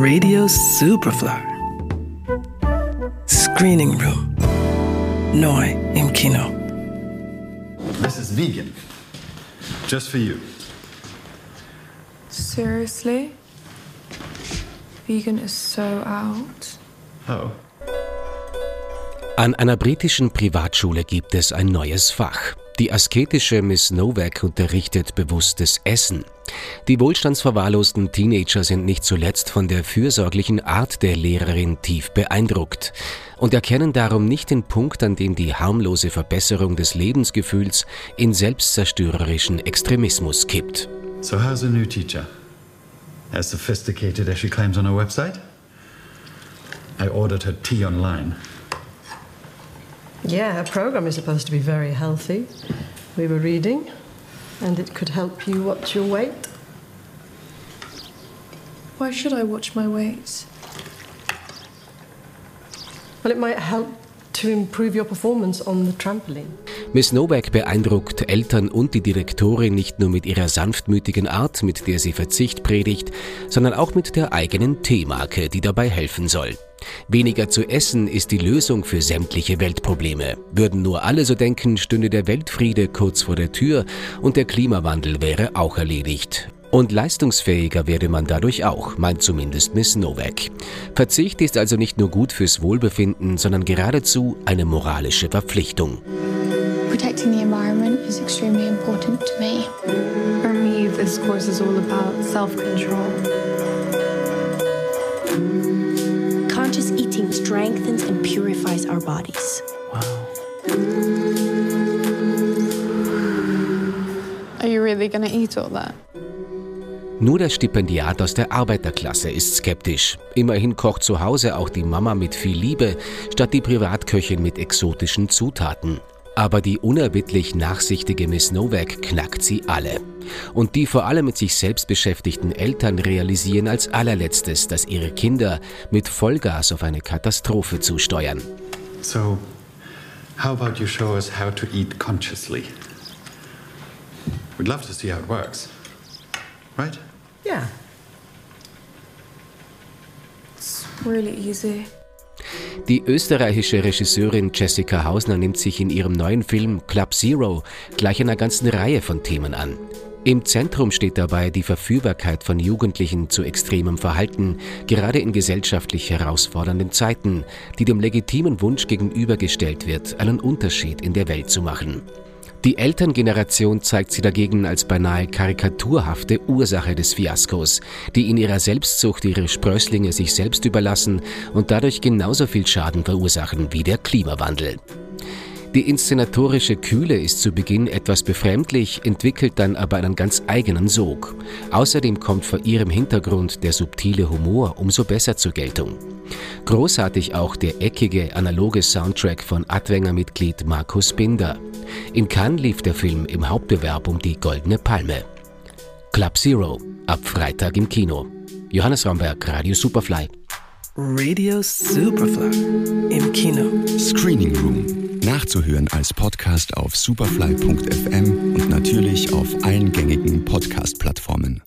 Radio Superfly. Screening Room. Neu im Kino. This is vegan. Just for you. Seriously? Vegan is so out. Oh. An einer britischen Privatschule gibt es ein neues Fach. Die asketische Miss Novak unterrichtet bewusstes Essen. Die wohlstandsverwahrlosten Teenager sind nicht zuletzt von der fürsorglichen Art der Lehrerin tief beeindruckt und erkennen darum nicht den Punkt, an dem die harmlose Verbesserung des Lebensgefühls in selbstzerstörerischen Extremismus kippt. So how's the new teacher? As sophisticated as she claims on her website? I ordered her tea online. Yeah, her program is supposed to be very healthy. We were reading, and it could help you watch your weight. Why should I watch my weight? Well, it might help to improve your performance on the trampoline. Miss Novak beeindruckt Eltern und die Direktorin nicht nur mit ihrer sanftmütigen Art, mit der sie Verzicht predigt, sondern auch mit der eigenen Teemarke, die dabei helfen soll. Weniger zu essen ist die Lösung für sämtliche Weltprobleme. Würden nur alle so denken, stünde der Weltfriede kurz vor der Tür und der Klimawandel wäre auch erledigt. Und leistungsfähiger werde man dadurch auch, meint zumindest Miss Novak. Verzicht ist also nicht nur gut fürs Wohlbefinden, sondern geradezu eine moralische Verpflichtung. Protecting the environment is extremely important to me. For me, this course is all about self eating strengthens and purifies our bodies. Are you really gonna eat all that? Nur der Stipendiat aus der Arbeiterklasse ist skeptisch. Immerhin kocht zu Hause auch die Mama mit viel Liebe, statt die Privatköchin mit exotischen Zutaten. Aber die unerbittlich nachsichtige Miss Novak knackt sie alle. Und die vor allem mit sich selbst beschäftigten Eltern realisieren als allerletztes, dass ihre Kinder mit Vollgas auf eine Katastrophe zusteuern. So, how about you show us how to eat consciously? We'd love to see how it works. Right? Yeah. It's really easy. Die österreichische Regisseurin Jessica Hausner nimmt sich in ihrem neuen Film Club Zero gleich einer ganzen Reihe von Themen an. Im Zentrum steht dabei die Verführbarkeit von Jugendlichen zu extremem Verhalten, gerade in gesellschaftlich herausfordernden Zeiten, die dem legitimen Wunsch gegenübergestellt wird, einen Unterschied in der Welt zu machen. Die Elterngeneration zeigt sie dagegen als beinahe karikaturhafte Ursache des Fiaskos, die in ihrer Selbstsucht ihre Sprösslinge sich selbst überlassen und dadurch genauso viel Schaden verursachen wie der Klimawandel. Die inszenatorische Kühle ist zu Beginn etwas befremdlich, entwickelt dann aber einen ganz eigenen Sog. Außerdem kommt vor ihrem Hintergrund der subtile Humor umso besser zur Geltung. Großartig auch der eckige, analoge Soundtrack von Adwenger-Mitglied Markus Binder. In Cannes lief der Film im Hauptbewerb um die Goldene Palme. Club Zero, ab Freitag im Kino. Johannes Ramberg, Radio Superfly. Radio Superfly im Kino. Screening Room. Nachzuhören als Podcast auf superfly.fm und natürlich auf allen gängigen Podcast-Plattformen.